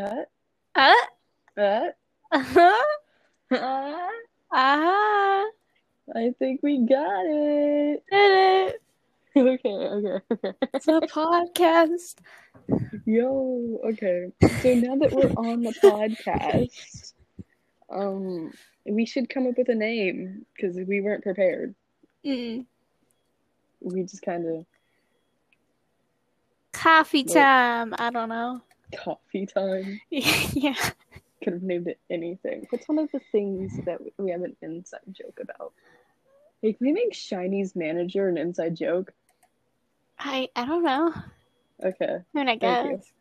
Uh, Uh, uh, uh-huh. uh, Uh-huh. I think we got it. Did it. Okay, okay, okay. It's a podcast. Yo, okay. So now that we're on the podcast, um, we should come up with a name because we weren't prepared. Mm. We just kind of Coffee time. I don't know. Coffee time. yeah. Could have named it anything. What's one of the things that we have an inside joke about? Like, can we make Shiny's manager an inside joke? I I don't know. Okay. I mean, I guess.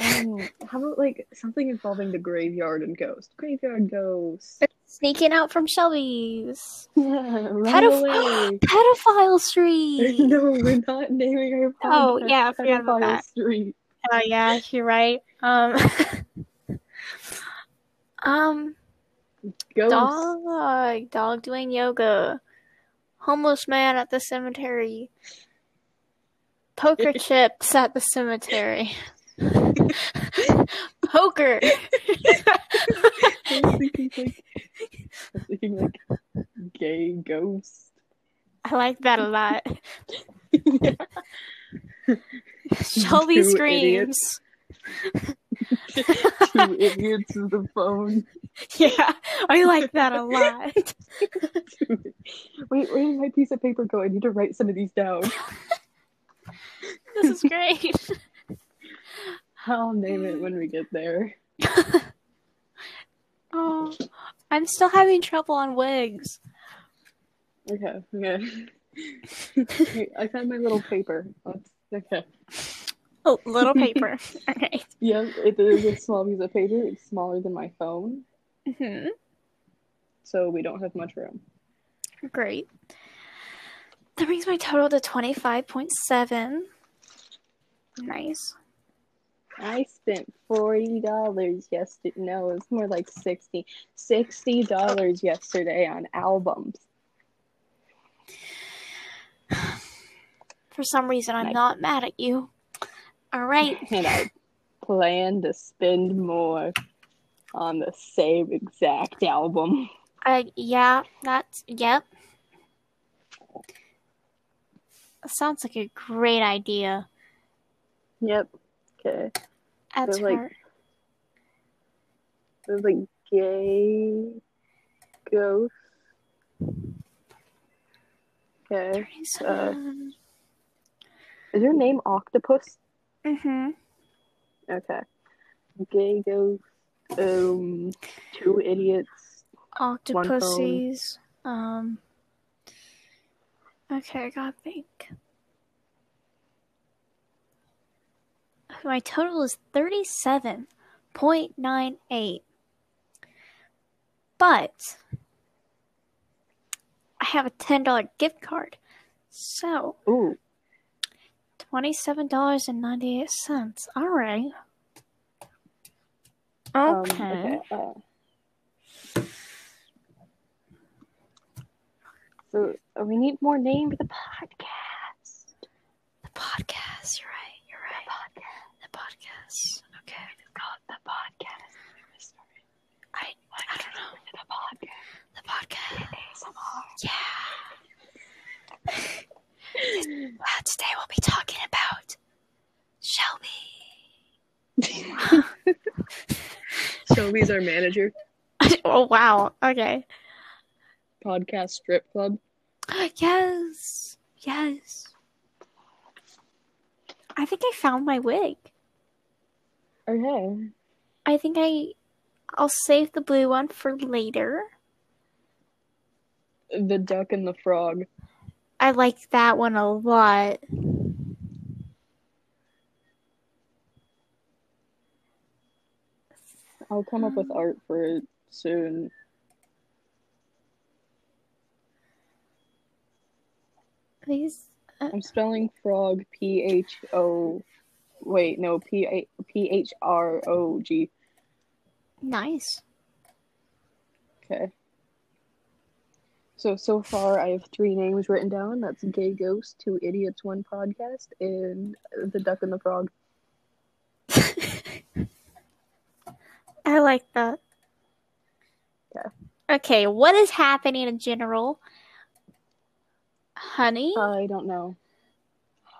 Um, how about like something involving the graveyard and ghost? Graveyard ghost. Sneaking out from Shelby's. Yeah, Pedoph- Pedophile Street. no, we're not naming our podcast. Oh, yeah, I forgot about Pedophile that. Street. Oh yeah, you're right. Um. um. Ghost. Dog. Dog doing yoga. Homeless man at the cemetery. Poker chips at the cemetery. Poker. Thinking like, I was thinking like gay ghost. I like that a lot. Shelby Two screams. Two idiots with the phone. Yeah, I like that a lot. Wait, where did my piece of paper go? I need to write some of these down. This is great. I'll name it when we get there. Oh, I'm still having trouble on wigs. Okay, okay. Wait, I found my little paper. Let's- okay. Oh, little paper. Okay. Yeah, it is a small piece of paper. It's smaller than my phone, hmm so we don't have much room. Great. That brings my total to 25.7. Nice. I spent forty dollars yesterday. No, it's more like sixty. Sixty dollars yesterday on albums. For some reason, I'm not mad at you. All right. and I plan to spend more on the same exact album. Uh, yeah, that's, yep. Sounds like a great idea. Yep. Okay. That's like- her. There's like gay ghost. Okay. uh, Is your name Octopus? mm-hmm. Okay. Gay ghost. Um, two idiots. Octopussies. Um. Okay, I gotta think. My total is thirty-seven point nine eight, but I have a ten dollar gift card, so Ooh. twenty-seven dollars and ninety-eight cents. All right. Um, Okay. okay. Uh, so uh, we need more name for the podcast. The podcast. You're right. Podcast. Okay. called the podcast. I I don't know. The podcast. The podcast. Yeah. Uh, today we'll be talking about Shelby. Shelby's our manager. oh wow. Okay. Podcast strip club. Yes. Yes. I think I found my wig. Okay. I think I I'll save the blue one for later. The duck and the frog. I like that one a lot. I'll come up with art for it soon. Please. Uh, I'm spelling frog P H O. Wait, no P A P H R O G. Nice. Okay. So so far, I have three names written down. That's Gay Ghost, Two Idiots, One Podcast, and The Duck and the Frog. I like that. Okay. Okay, what is happening in general? Honey? I don't know.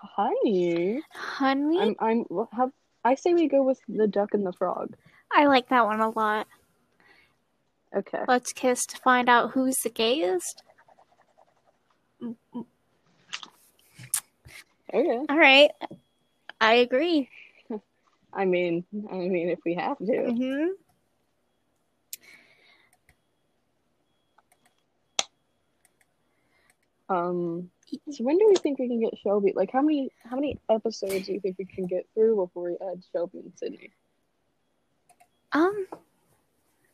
Honey, Honey? I'm I'm well, have I say we go with the duck and the frog. I like that one a lot. Okay. Let's kiss to find out who's the gayest. Okay. All right. I agree. I mean, I mean, if we have to. hmm Um. So when do we think we can get Shelby? Like, how many how many episodes do you think we can get through before we add Shelby and Sydney? Um,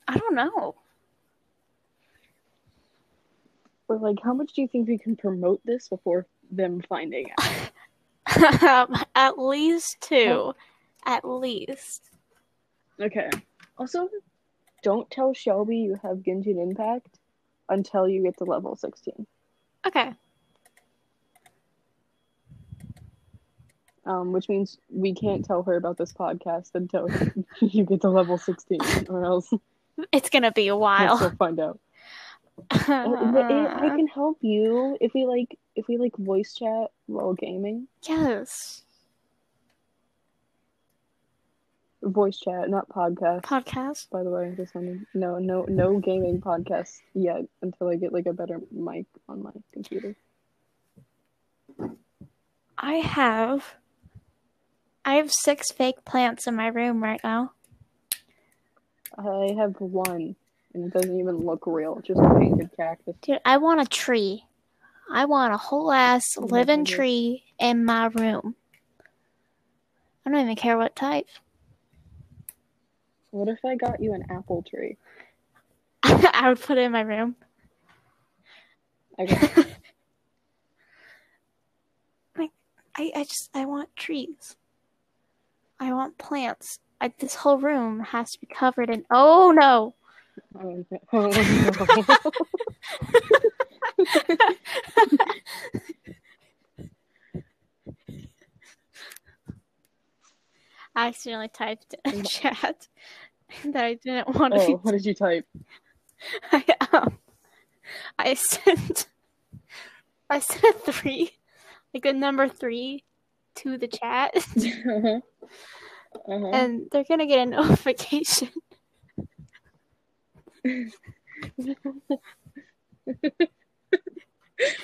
I don't know. But like, how much do you think we can promote this before them finding out? At least two. At least. Okay. Also, don't tell Shelby you have Genshin Impact until you get to level 16. Okay. Um, which means we can't tell her about this podcast until you get to level 16, or else, It's gonna be a while. we'll find out. Uh, but it- I can help you if we like if we like voice chat while gaming. yes. Voice chat, not podcast. Podcast. by the way, just wanted no no no gaming podcast yet until I get like a better mic on my computer. I have. I have six fake plants in my room right now. I have one, and it doesn't even look real. Just a painted cactus. Dude, I want a tree. I want a whole ass Oh living goodness. tree in my room. I don't even care what type. What if I got you an apple tree? I would put it in my room. Okay. I, I just I want trees. I want plants. I, this whole room has to be covered in. Oh no! Oh, no. Oh, I accidentally typed in chat that I didn't want to. oh, what did you type? I um, I sent I sent three, like a number three, to the chat, uh-huh. Uh-huh. and they're gonna get a notification.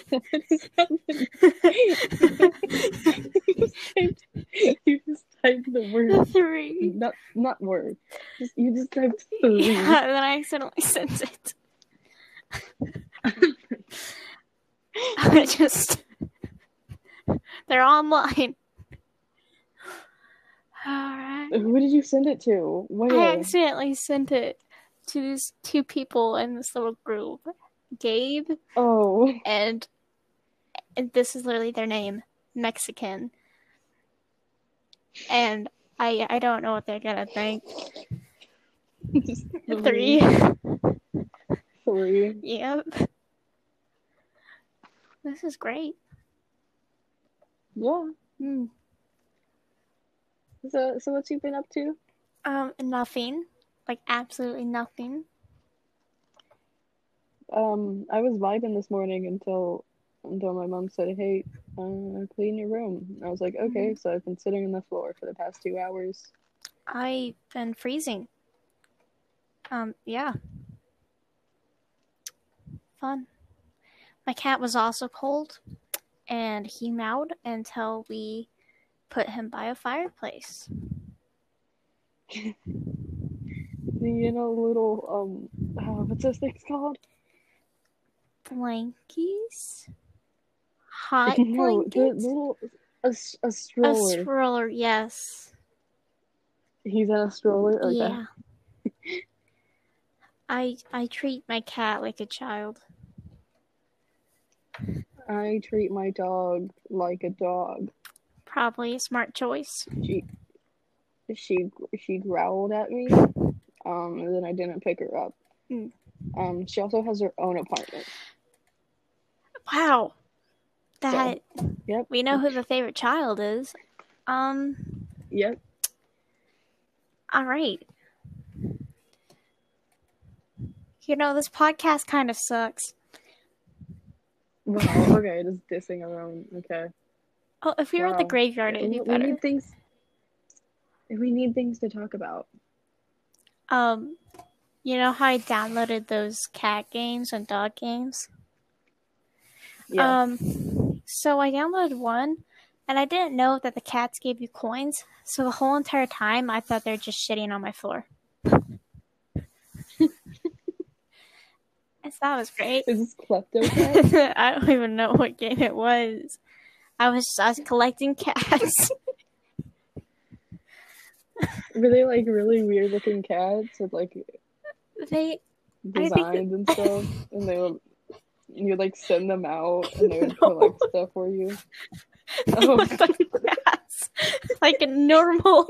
What is happening? you, just typed, you just typed the word, three. not not word. Just, you just typed three. Yeah, and then I accidentally sent it. I just they're online. Alright. Who did you send it to? I accidentally sent it to these two people in this little group. Gabe Oh, and, and this is literally their name, Mexican. And I I don't know what they're gonna think. Three. Three. Yep. This is great. Yeah. Hmm. So, so what's you been up to? Um, nothing. Like absolutely nothing. Um, I was vibing this morning until until my mom said, "Hey, uh, clean your room." I was like, "Okay." So I've been sitting on the floor for the past two hours. I've been freezing. Um, yeah. Fun. My cat was also cold, and he meowed until we put him by a fireplace. You know, little um, uh, what's those things called? Blankies? Hot no, blankets? little a A stroller. A stroller, yes. He's in a stroller. Okay. Yeah. I I treat my cat like a child. I treat my dog like a dog. Probably a smart choice. She she she growled at me, um, and then I didn't pick her up. Mm. Um, she also has her own apartment. Wow. That Yep. we know who the favorite child is. Um Yep. All right. You know, this podcast kind of sucks. Wow, okay, just dissing our own. Okay. Oh, if we were at the graveyard, it'd we, be we better. need things. We need things to talk about. Um, you know how I downloaded those cat games and dog games? Yeah. Um, so I downloaded one, and I didn't know that the cats gave you coins. So the whole entire time, I thought they're just shitting on my floor. That was great. Is this Klepto I don't even know what game it was. I was I was collecting cats. Were they like really weird looking cats with like they designs and stuff? And they would you like send them out and they would No. collect stuff for you. they Oh. like cats, like a normal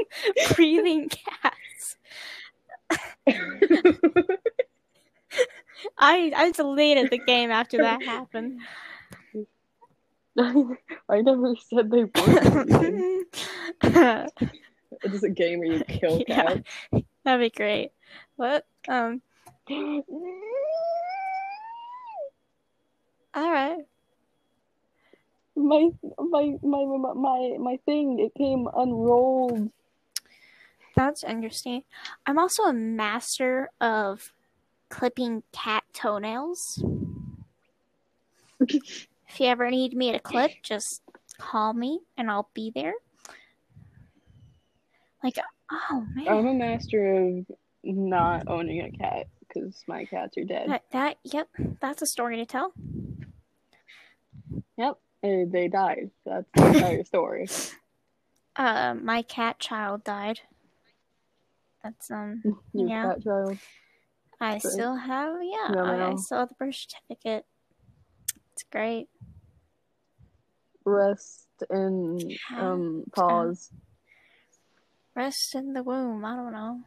breathing cats. I I deleted the game after that happened. I never said they were. It's a game where you kill Yeah. cats. That'd be great. What? Um. All right. my my my my my my thing it came unrolled. That's interesting. I'm also a master of clipping cat toenails. If you ever need me to clip, just call me and I'll be there. Like, oh man, I'm a master of not owning a cat because my cats are dead. that, that yep, that's a story to tell. Yep, uh, they died. That's the entire story. Uh, my cat child died. That's um, Your Yeah. cat child. I still have yeah, No, I, I still have the birth certificate. It's great. Rest in um pause. Rest in the womb. I don't know.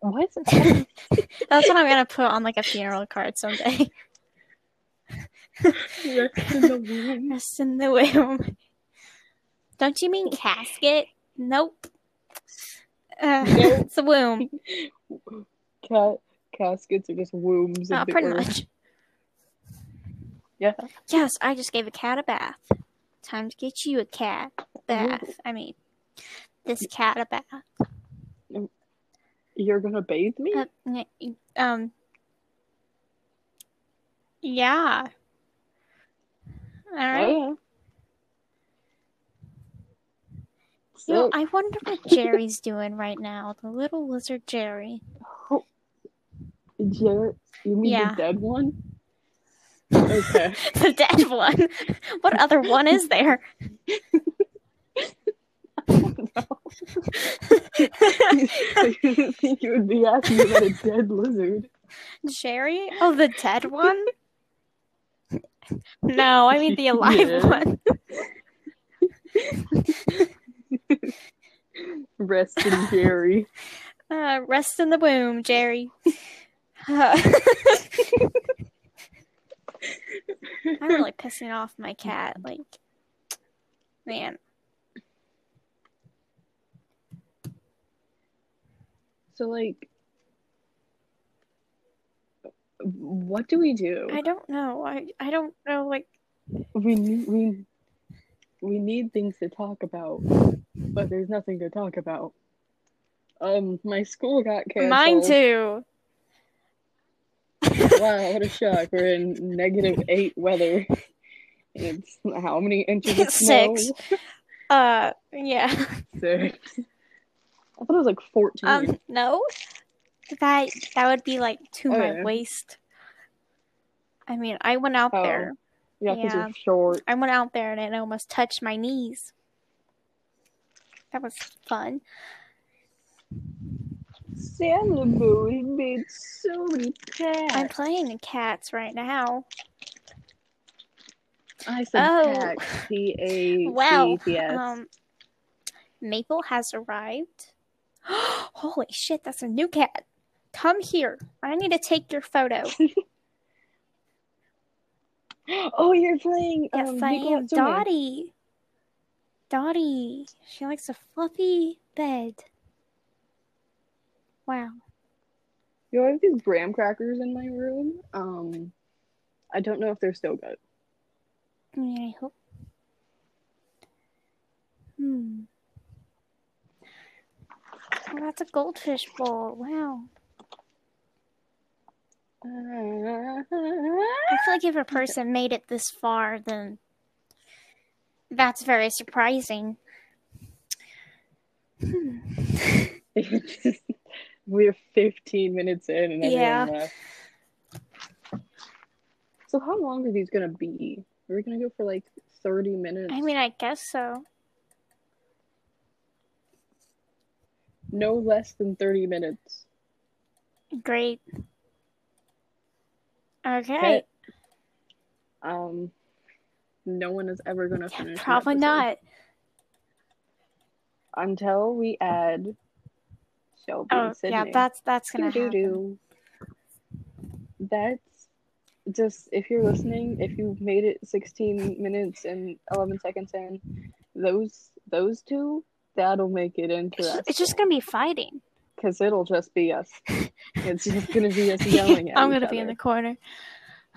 What? That's what I'm gonna put on like a funeral card someday. Rest in the womb. Rest in the womb. Don't you mean casket? Nope. Uh, Nope. it's a womb. Cat caskets are just wombs Oh, pretty much. Yeah. Yes, I just gave a cat a bath. Time to get you a cat bath. I mean, this cat a bath. You're gonna bathe me? Uh, um. Yeah. All right. Oh, yeah. Know, I wonder what Jerry's doing right now. The little lizard Jerry. Jarrett, you mean Yeah. the dead one? Okay. the dead one. What other one is there? I didn't think you would be asking about a dead lizard. Jerry? Oh, the dead one? No, I mean the alive Yeah. one. Rest in Jerry. Uh, rest in the womb, Jerry. Uh, I'm really pissing off my cat. Like, man. So, like, what do we do? I don't know. I, I don't know. Like, We need we we need things to talk about, but there's nothing to talk about. Um, my school got canceled. mine too. Wow, what a shock! We're in negative eight weather. And it's how many inches of snow? Six. Uh, yeah. Six. I thought it was like fourteen. Um, no. That that would be like to my Okay. waist. I mean, I went out Oh. there. yeah, because yeah. you're short. I went out there and it almost touched my knees. That was fun. Salibu, he made so many cats. I'm playing cats right now. I said Oh. cat. C A Wow. C T S. Um, Maple has arrived. Holy shit, that's a new cat. Come here. I need to take your photo. Oh, you're playing. Yes, um, I Nicolette am. Dottie. Dottie. She likes a fluffy bed. Wow. You know, I have these graham crackers in my room. Um, I don't know if they're still good. I I hope. Hmm. Oh, that's a goldfish bowl. Wow. I feel like if a person made it this far, then that's very surprising. Hmm. We're 15 minutes in and everyone Yeah. left. So how long are these gonna be? Are we gonna go for like 30 minutes? I mean, I guess so. no less than 30 minutes. Great. Okay. Um, no one is ever gonna Yeah, finish. probably not. until we add Oh, Shelby Oh, Sydney. yeah, that's that's gonna do happen. That's just if you're listening, if you made it 16 minutes and 11 seconds in, those those two, that'll make it It's, interesting. it's just gonna be fighting. because it'll just be us. It's just gonna be us yelling at I'm gonna be in the corner.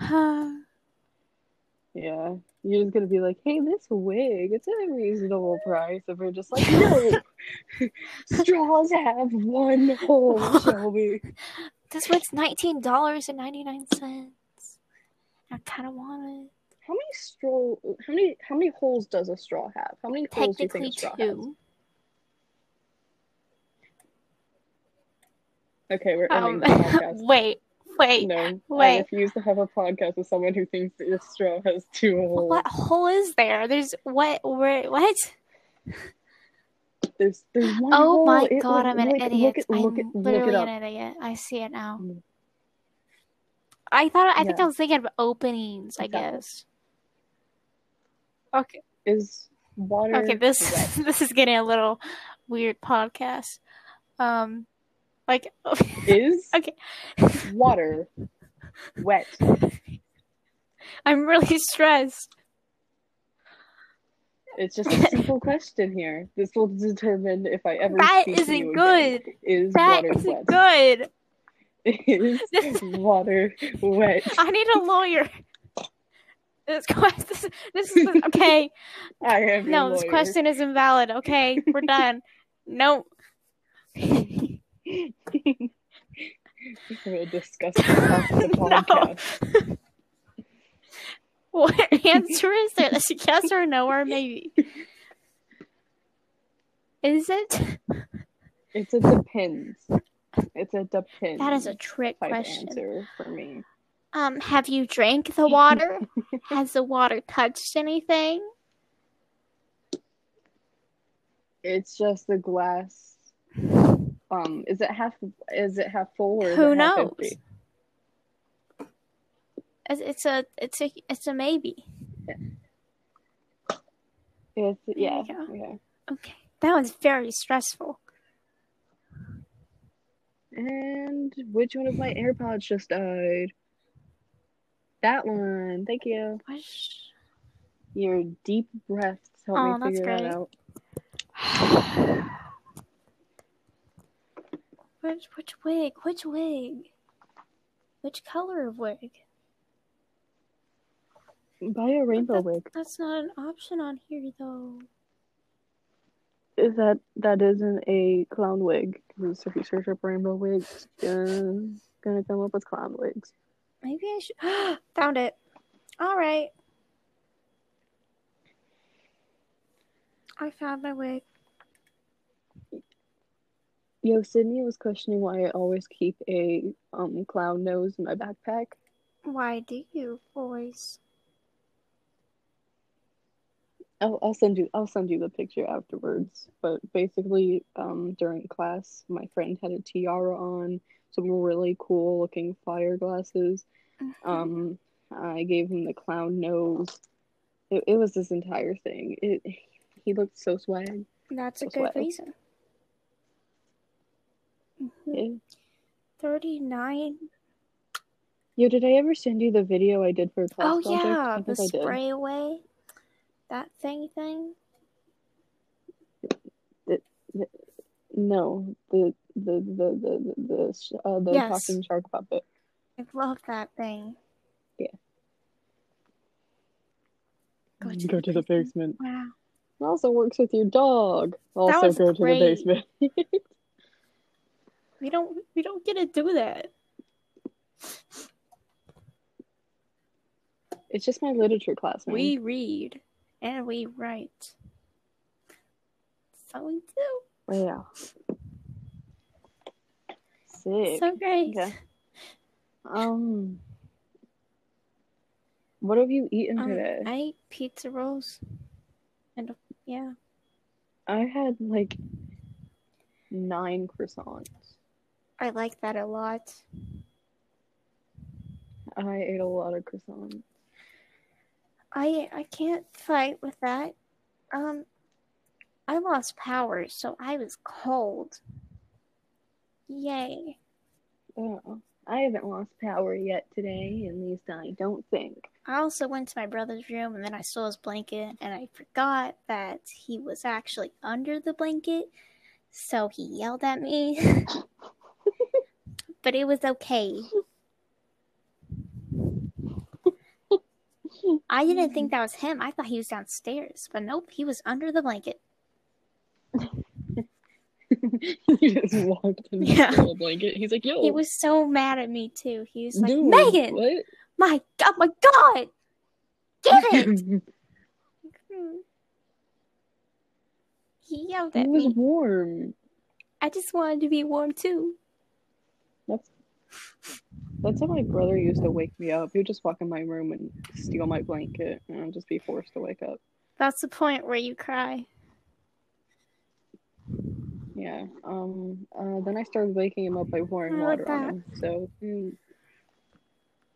Yeah, you're just gonna be like, "Hey, this wig, it's a reasonable price." If we're just like, "No, straws have one hole, Shelby." this wig's nineteen dollars and ninety nine cents. I kind of want it. How many straw? How many? How many holes does a straw have? How many holes do you think a straw has? two. Okay, we're ending Um, the podcast. wait, wait. no, I wait. refuse to have a podcast with someone who thinks that your straw has two holes. What hole is there? There's what? Where? What? There's there's one Oh hole. my It, god, like, I'm an idiot. Look at look I'm at look literally it an idiot. I see it now. Mm. I thought. I think I was thinking of openings. I Exactly. guess. Okay. Is water Okay. This wet? this is getting a little weird podcast. Um, like. Is okay. water wet? I'm really stressed. It's just a simple question here. This will determine if I ever That speak isn't good. Again. Is That water isn't wet? good. Is This- water wet? I need a lawyer. This question. This, this is okay. I am No, this lawyer. question is invalid. Okay, we're done. No. We'll discuss this the No. podcast. What answer is there? That's a yes or no or maybe. Is it? It's a depends. It's a depends. That is a trick question. answer for me. Um, have you drank the water? Has the water touched anything? It's just the glass. Um, is it half? Is it half full or Who knows? It's, it's a it's a it's a maybe. It's yeah, go. yeah. Okay, that was very stressful. And which one of my AirPods just died? That one. Thank you. Your deep breaths help Oh, me figure that out. which which wig? Which wig? Which color of wig? Buy a rainbow That- wig. That's not an option on here though. Is that that isn't a clown wig? 'Cause if you search up rainbow wigs, uh, gonna come up with clown wigs. Maybe I should. Found it. All right. I found my wig. Yo, Sydney was questioning why I always keep a um clown nose in my backpack. Why do you always? I'll, I'll send you I'll send you the picture afterwards. But basically, um, during class, my friend had a tiara on, some really cool looking fire glasses. Um, I gave him the clown nose. It, it was this entire thing. It he looked so swag. That's a good why. reason. Mhm. Yeah. 39. Yo, did I ever send you the video I did for a class Oh, project? yeah. The think I did. spray away. That thing thing. No, the the the the the the, uh, the Yes. talking shark puppet. I love that thing. Yeah. Go to, Go to the basement. Wow. It also works with your dog. Also was go to the basement. We don't we don't get to do that. it's just my literature class, man. We read and we write. So we do. yeah. Sick. So great. Okay. Um. What have you eaten Um, today? I ate pizza rolls. And yeah. I had like nine croissants. I like that a lot. I ate a lot of croissants. I I can't fight with that. Um I lost power, so I was cold. Yay. Oh, I haven't lost power yet today, at least I don't think. I also went to my brother's room and then I stole his blanket and I forgot that he was actually under the blanket. So he yelled at me. but it was okay. I didn't think that was him. I thought he was downstairs. But nope, he was under the blanket. he just walked in Yeah. a blanket. He's like, "Yo, He was so mad at me too. He was like, dude, Megan, what?" my god, my god, get it. He yelled at me. it was me. warm. I just wanted to be warm too. That's that's how my brother used to wake me up. He would just walk in my room and steal my blanket, and I'd just be forced to wake up. That's the point where you cry. Yeah. Um. Uh. Then I started waking him up by pouring I water on him. So. mm,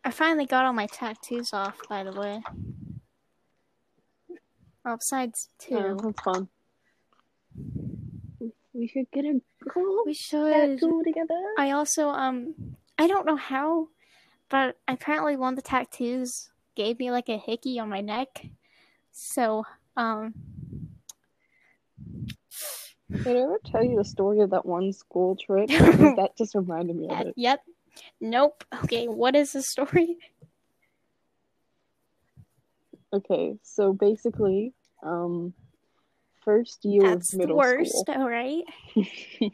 I finally got all my tattoos off, by the way. Well, besides two. yeah, that's fun. We should get a girl we should. tattoo together. I also um I don't know how, but apparently one of the tattoos gave me like a hickey on my neck. So um Did I ever tell you the story of that one school trip? That just reminded me of it. yep. Nope. Okay, what is the story? Okay, so basically, um, first year That's of the worst, school. alright?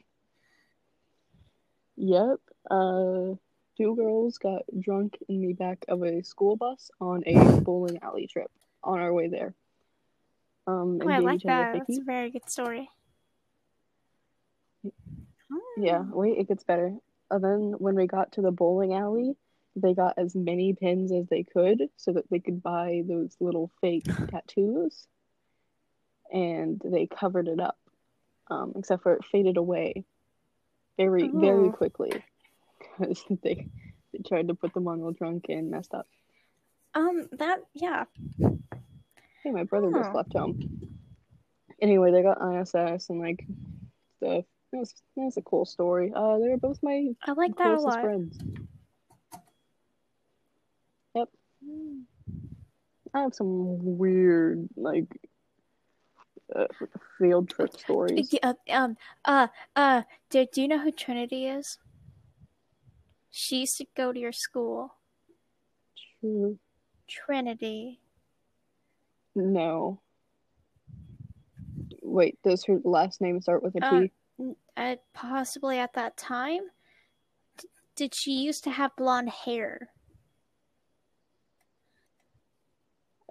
Yep. Uh, two girls got drunk in the back of a school bus on a bowling alley trip on our way there. Um, Oh, I like that. a That's a very good story. Yeah, wait, it gets better. And then when we got to the bowling alley, they got as many pins as they could so that they could buy those little fake tattoos. And they covered it up, um, except for it faded away very, very Oh. quickly because they, they tried to put them on while drunk and messed up. Um that yeah. Hey, my brother just Oh. left home. Anyway, they got ISS and like stuff. It was, it was a cool story. Uh, they were both my I like that a lot. friends. Yep. I have some weird like uh, field trip stories. Uh, um, uh, uh, do, do you know who Trinity is? She used to go to your school. True. Trinity. No. Wait, does her last name start with a T? Uh, Uh, possibly at that time. D- did she used to have blonde hair?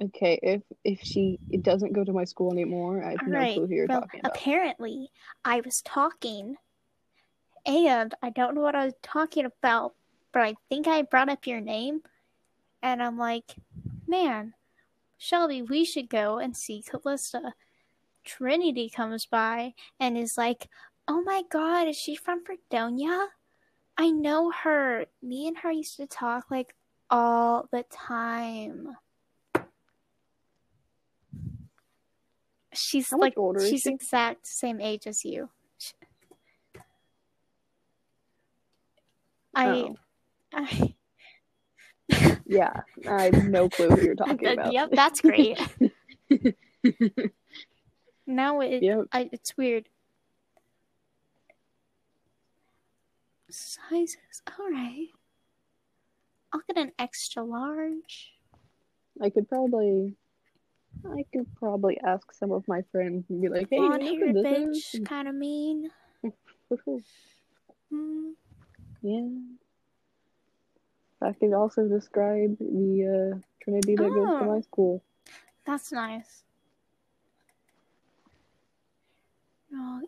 Okay, if if she it doesn't go to my school anymore, I have All no right. clue who you're well, talking about. apparently, I was talking, and I don't know what I was talking about, but I think I brought up your name, and I'm like, man, Shelby, we should go and see Callista. Trinity comes by and is like, oh my god, is she from Fredonia? I know her. Me and her used to talk like all the time. She's How like older she's she? exact same age as you. I, Oh. I Yeah, I have no clue who you're talking about. yep, that's great. now it, Yep. I, it's weird. sizes. All right. I'll get an extra large. I could probably, I could probably ask some of my friends and be like, "Hey, you know bitch, this is?" kind of mean. Mm, yeah. I could also describe the uh, Trinity that goes to Oh. my school. that's nice. Oh,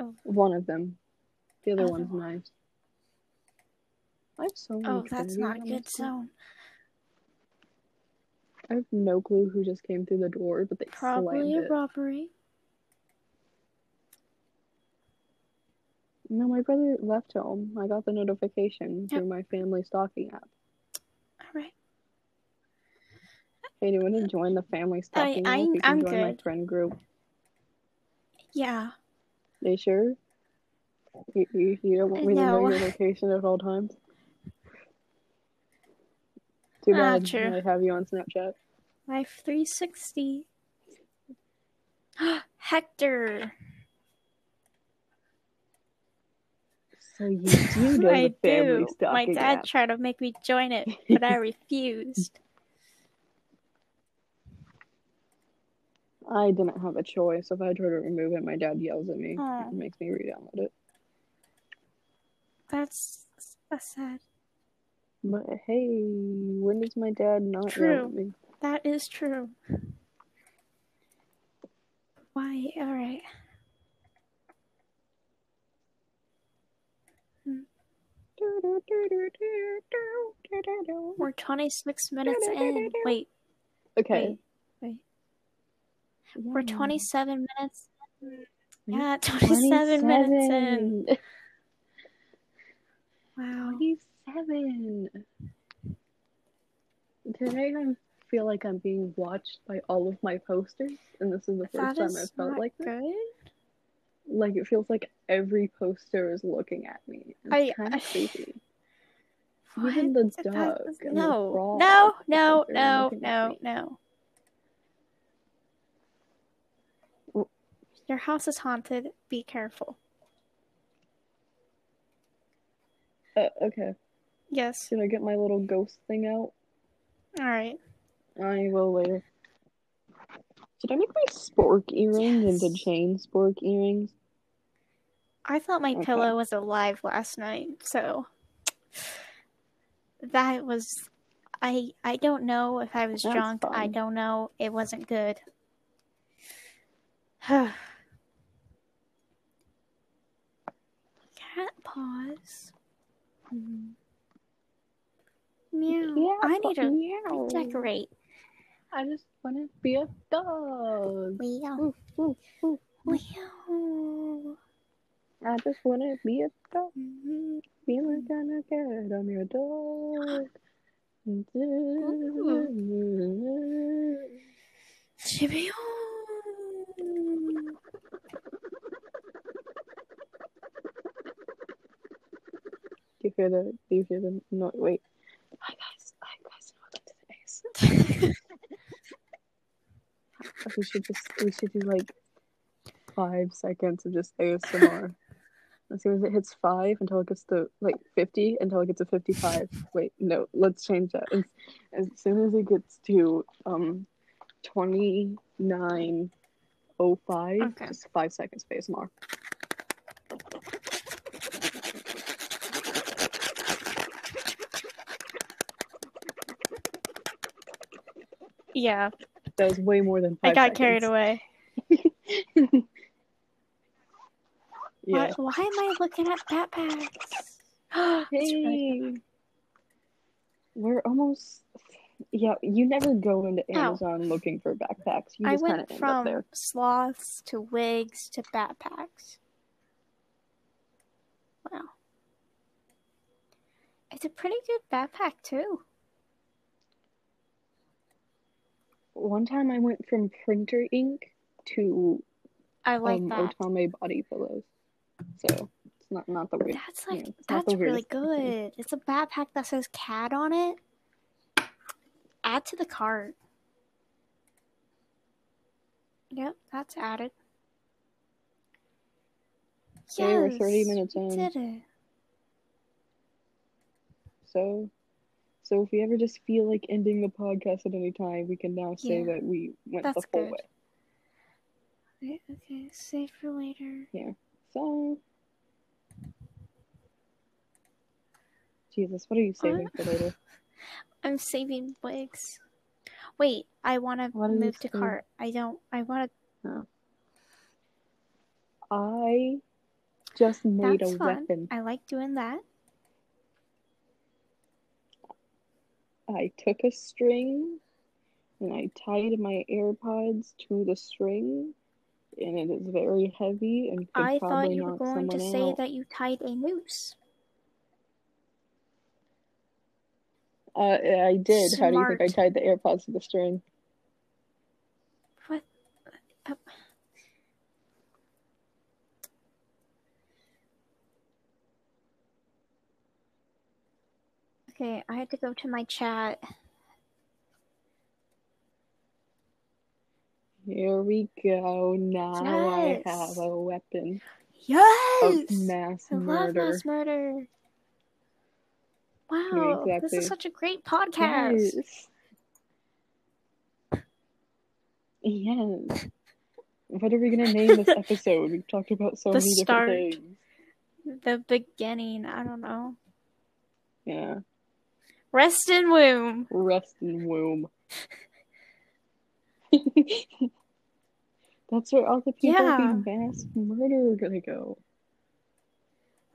oh, One of them. The other one's one. nice. I have so many oh, that's not a on my good zone. I have no clue who just came through the door, but they Probably a it. robbery. No, my brother left home. I got the notification Yep. through my family stalking app. All right. Hey, do you want to join the family stalking app? I'm- You can I'm join my good. friend group. Yeah. They sure? You, you, you don't want me to know your location at all times? Too Ah, bad. true. I have you on Snapchat. Life 360. Hector. So you do know I the family do. My dad app. tried to make me join it, but I refused. I didn't have a choice. If I try to remove it, my dad yells at me Aw. and makes me re-download it. That's that's sad. But hey, when does my dad not True. That is true. Why? All right. We're 26 minutes in. Wait, Okay. wait. We're 27 minutes. Yeah. Yeah, 27 minutes in. Wow. 27. Today I feel like I'm being watched by all of my posters, and this is the That first time I've felt like that. good. Like it feels like every poster is looking at me. It's I- kind of creepy. What? Even the That- dog the no, frog no, no, no, no, no. Your house is haunted. Be careful. Uh, okay. Yes. Should I get my little ghost thing out? All right. I will later. Did I make my spork earrings into chain spork earrings? I thought my Okay. pillow was alive last night, so that was I I don't know if I was That's drunk. I don't know. It wasn't good. Cat paws. Mm. Meow. Yeah, I need to meow. redecorate. I just want to be a dog. Meow. Ooh, ooh, ooh. Meow. I just want to be a dog. Mhm. Like I'm good. I'm your dog. Chibiyo. Do you hear the? Do you hear the? No, wait. Hi guys. Hi guys. Welcome to the Ace. We should just. We should do like five seconds of just ASMR. As soon as it hits five until it gets to like fifty until it gets to fifty-five. Wait, no. Let's change that. As, as soon as it gets to um twenty-nine oh five, Okay. just five seconds of ASMR. Yeah, That was way more than I got carried away. Yeah. Why, why am I looking at backpacks? Hey. We're almost. Yeah, you never go into. Amazon looking for backpacks. You I went of end up from there. sloths to wigs to backpacks. Wow. It's a pretty good backpack too. One time I went from printer ink to I like um, that. Otame body pillows. So it's not not the weird. That's like it's not that's really weirdest thing. good. It's a backpack that says cat on it. Add to the cart. Yep, that's added. Okay, we're 30 Yes, minutes in. did it. So, so if we ever just feel like ending the podcast at any time, we can now say Yeah, that we went that's the full good. way. Okay, okay, save for later. Yeah. So, Jesus, what are you saving What? for later? I'm saving wigs. Wait, I want to What are you move to saving? cart. I don't. I want to. Oh. No. I just made That's a fun. weapon. I like doing that. I took a string and I tied my AirPods to the string, and it is very heavy and could I thought you were going to say out. that you tied a noose. Uh, I did. How do you think I tied the AirPods to the string? What? Okay, I had to go to my chat. Here we go. Now I have a weapon Yes! mass I love murder. mass murder. Wow, this exactly. is such a great podcast. Yes. Yes. What are we gonna name this episode? We've talked about so The many start. different things. The beginning, I don't know. Yeah. Rest in womb. Rest in womb. That's where all the people Yeah. being mass murder are gonna go.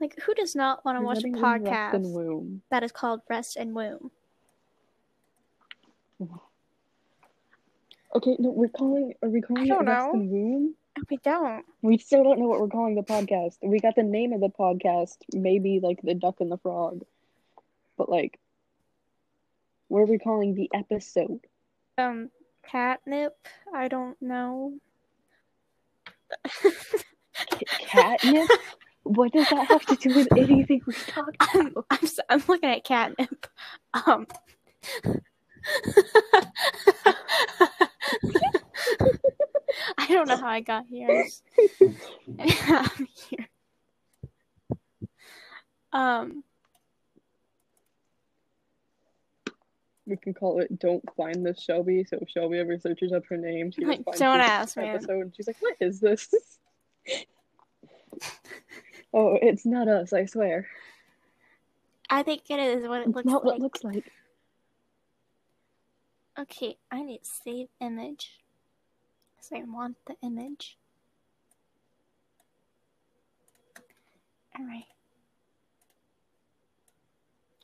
Like, who does not want to watch a podcast womb. that is called Rest in Womb? Okay, no, we're calling. Are we calling it don't Rest know. in womb? We don't. We still don't know what we're calling the podcast. We got the name of the podcast, maybe like the Duck and the Frog, but like, what are we calling the episode? Um, catnip? I don't know. Catnip? what does that have to do with anything we talked I'm. I'm, s- I'm looking at catnip. Um. I don't know how I got here. I'm here. Um, We can call it "Don't Find This Shelby." So if Shelby ever searches up her name, she Like, finds don't this ask, man. episode, and she's like, "What is this?" oh, it's not us, I swear. I think it is what it looks not what it looks like. Okay, I need save image. Because I want the image. Alright.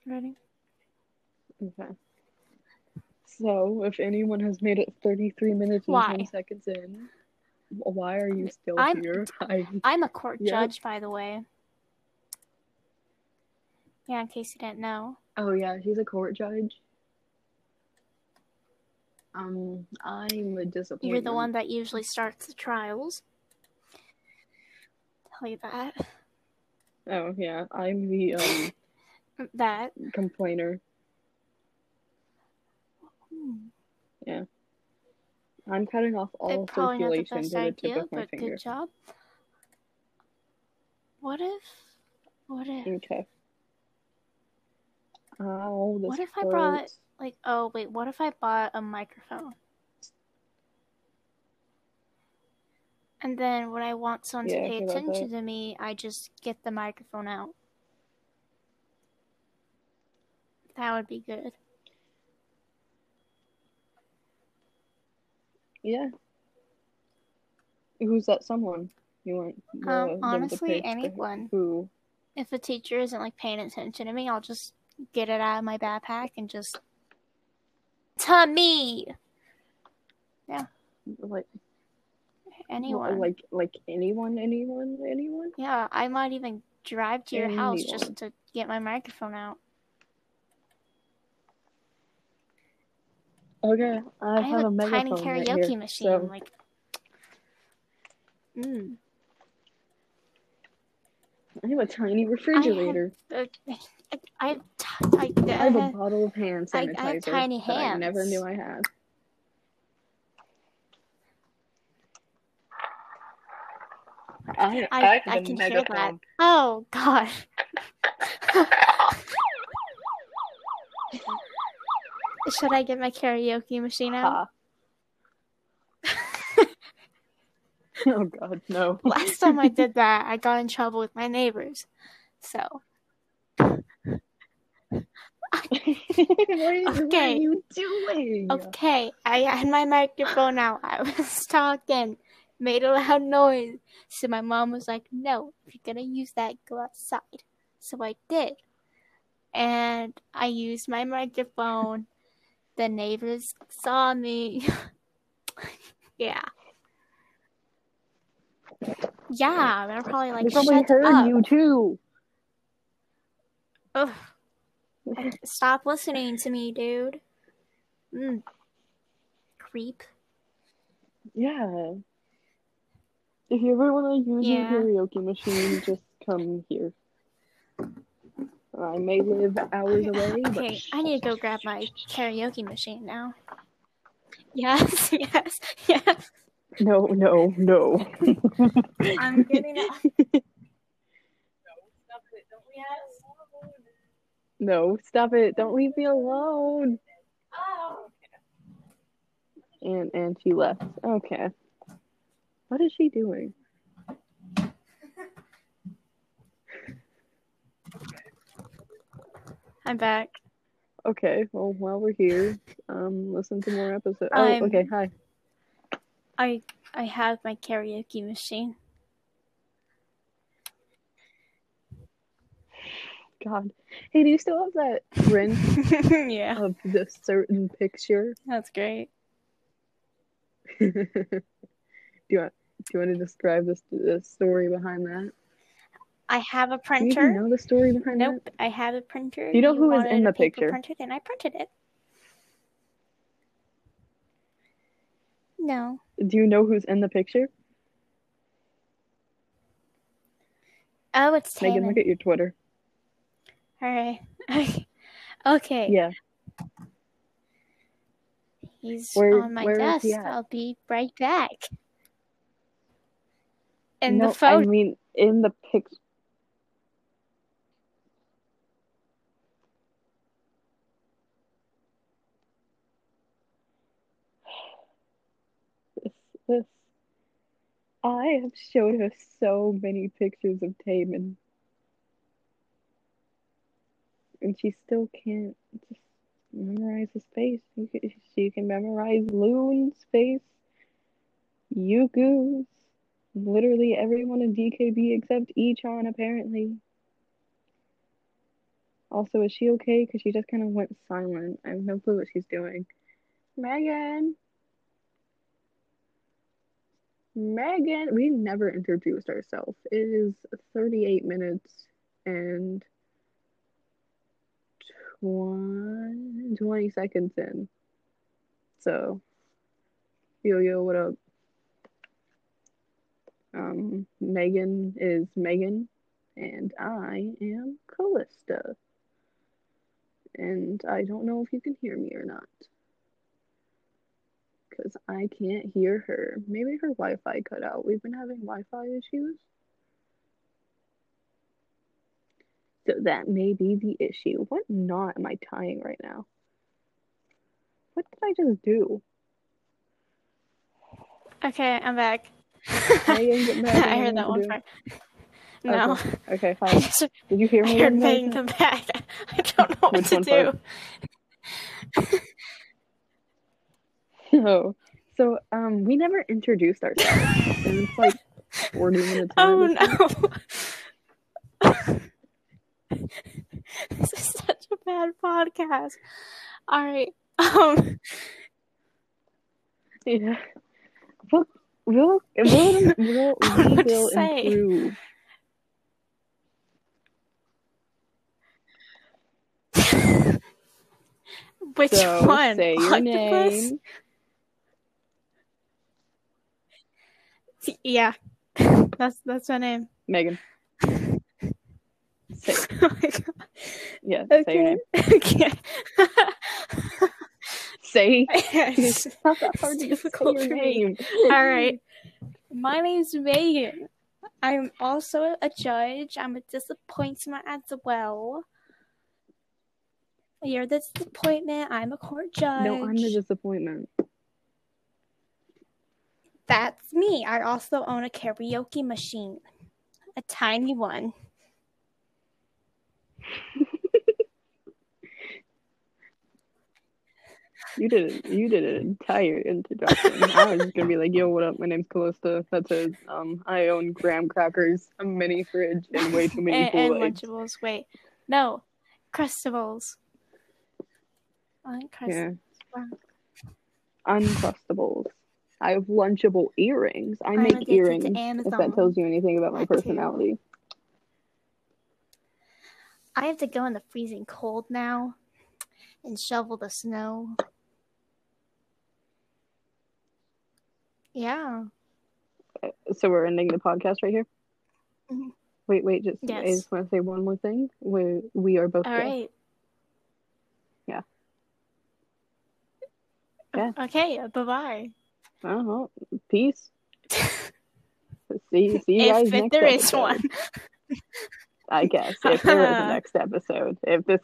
Ready? Okay. So, if anyone has made it 33 minutes and Why? 10 seconds in, why are you still I'm- here? I, I'm a court Yep. judge, by the way. Yeah, in case you didn't know. oh, yeah, she's a court judge. Um, I'm a disappointment. You're the one that usually starts the trials. Tell you that. Oh, yeah, I'm the um That. complainer. Hmm. I'm cutting off all It's probably not the circulation to the tip idea, of my but finger. good job. What if? What if? Okay. This What if I brought- Like, oh wait, what if I bought a microphone? And then when I want someone Yeah, to pay attention to me, I just get the microphone out. That would be good. Yeah. Who's that someone you want? the- Um, honestly, anyone. Who? If a teacher isn't like paying attention to me, I'll just get it out of my backpack and just to me. Yeah. Like Anyone. Like like anyone, anyone, anyone? yeah, I might even drive to your house just to get my microphone out. Okay, I, I have, have, a, a tiny megaphone right karaoke here, machine. so Like, mm. I have a tiny refrigerator. Uh, I, I have, t- I, I have a uh, bottle of hand sanitizer I have tiny that I never knew I had. I, I, I, I can hear that. Oh god. Should I get my karaoke machine out? Ha. oh god, no. Last time I did that, I got in trouble with my neighbors. So, what, are, what are Okay. you doing? okay, I had my microphone out. I was talking, made a loud noise. So my mom was like, "No, if you're gonna use that, go outside." So I did, and I used my microphone. The neighbors saw me. yeah. Yeah, they're probably like, they probably shut heard up. you too. Ugh. Stop listening to me, dude. Mm. Creep. Yeah. If you ever want to use Yeah. your karaoke machine, just come here. I may live hours away, but Okay, I need to go grab my karaoke machine now. Yes, yes, yes. no, no, no. I'm getting it. no, stop it! Don't leave me alone. Oh. And and she left. Okay. What is she doing? I'm back. Okay, well while we're here, um, listen to more episodes. Oh, I'm- okay. Hi. I I have my karaoke machine. God. Hey, do you still have that print yeah, of this certain picture? that's great. do you want do you want to describe this the story behind that? I have a Do you know the story behind it? Nope, I have a printer. You know who is in the picture? Printed, it and I printed it. No. Do you know who's in the picture? Oh, it's Megan, Tannen. look at your Twitter. All right. okay. Yeah. He's Where- on my desk. I'll be right back. And no, the phone. I mean in the picture. This, this. I have showed her so many pictures of Taman. And she still can't just memorize his face. She can memorize Lune's face, Yuku's, literally everyone in DKB except Echan, apparently. Also, is she okay? Because she just kind of went silent. I have no clue what she's doing. Megan! Megan! We never introduced ourselves. It is 38 minutes and 20, 20 seconds in. So, yo, yo, what up? Um, Megan is Megan, and I am Callista. And I don't know if you can hear me or not. Because I can't hear her. Maybe her Wi Fi cut out. We've been having Wi Fi issues. So that may be the issue. What knot am I tying right now? What did I just do? Okay, I'm back. Megan, get back. I I heard that one part. No. Okay, I fine. just Did you hear I me? heard one more Megan come back. I don't know what Which to do. No. So, um, we never introduced ourselves. and it's like 40 minutes. Oh in at this no. this is such a bad podcast. All right. Um Yeah. We'll, we'll, we'll, we'll, we know what to will say. improve. which So, one? say your Octopus? name. Yeah. That's that's my name. Megan. Say, oh my god. yeah, say your name. Okay. Say. It's not that hard to just say your name. All right. My name's Megan. I'm also a judge. I'm a disappointment as well. You're the disappointment. I'm a court judge. No, I'm the disappointment. That's me. I also own a karaoke machine, a tiny one. You did you did an entire introduction. I was just gonna be like, "Yo, what up? My name's Callista." That's says, um, I own graham crackers, a mini fridge, and way too many and, and Lunchables. Wait, no, Crustables. Yeah. Uncrustables. I have lunchable earrings. I I'm make earrings. If that tells you anything about my personality. I have to go in the freezing cold now and shovel the snow. Yeah. So we're ending the podcast right here. Mhm. Wait, wait. Just I just want to say one more thing. We we are both All gay. right. Yeah. Yeah. Okay. Bye bye. Uh-huh. Peace. See, see you guys If, if next there is one. I guess if there is a next episode. If this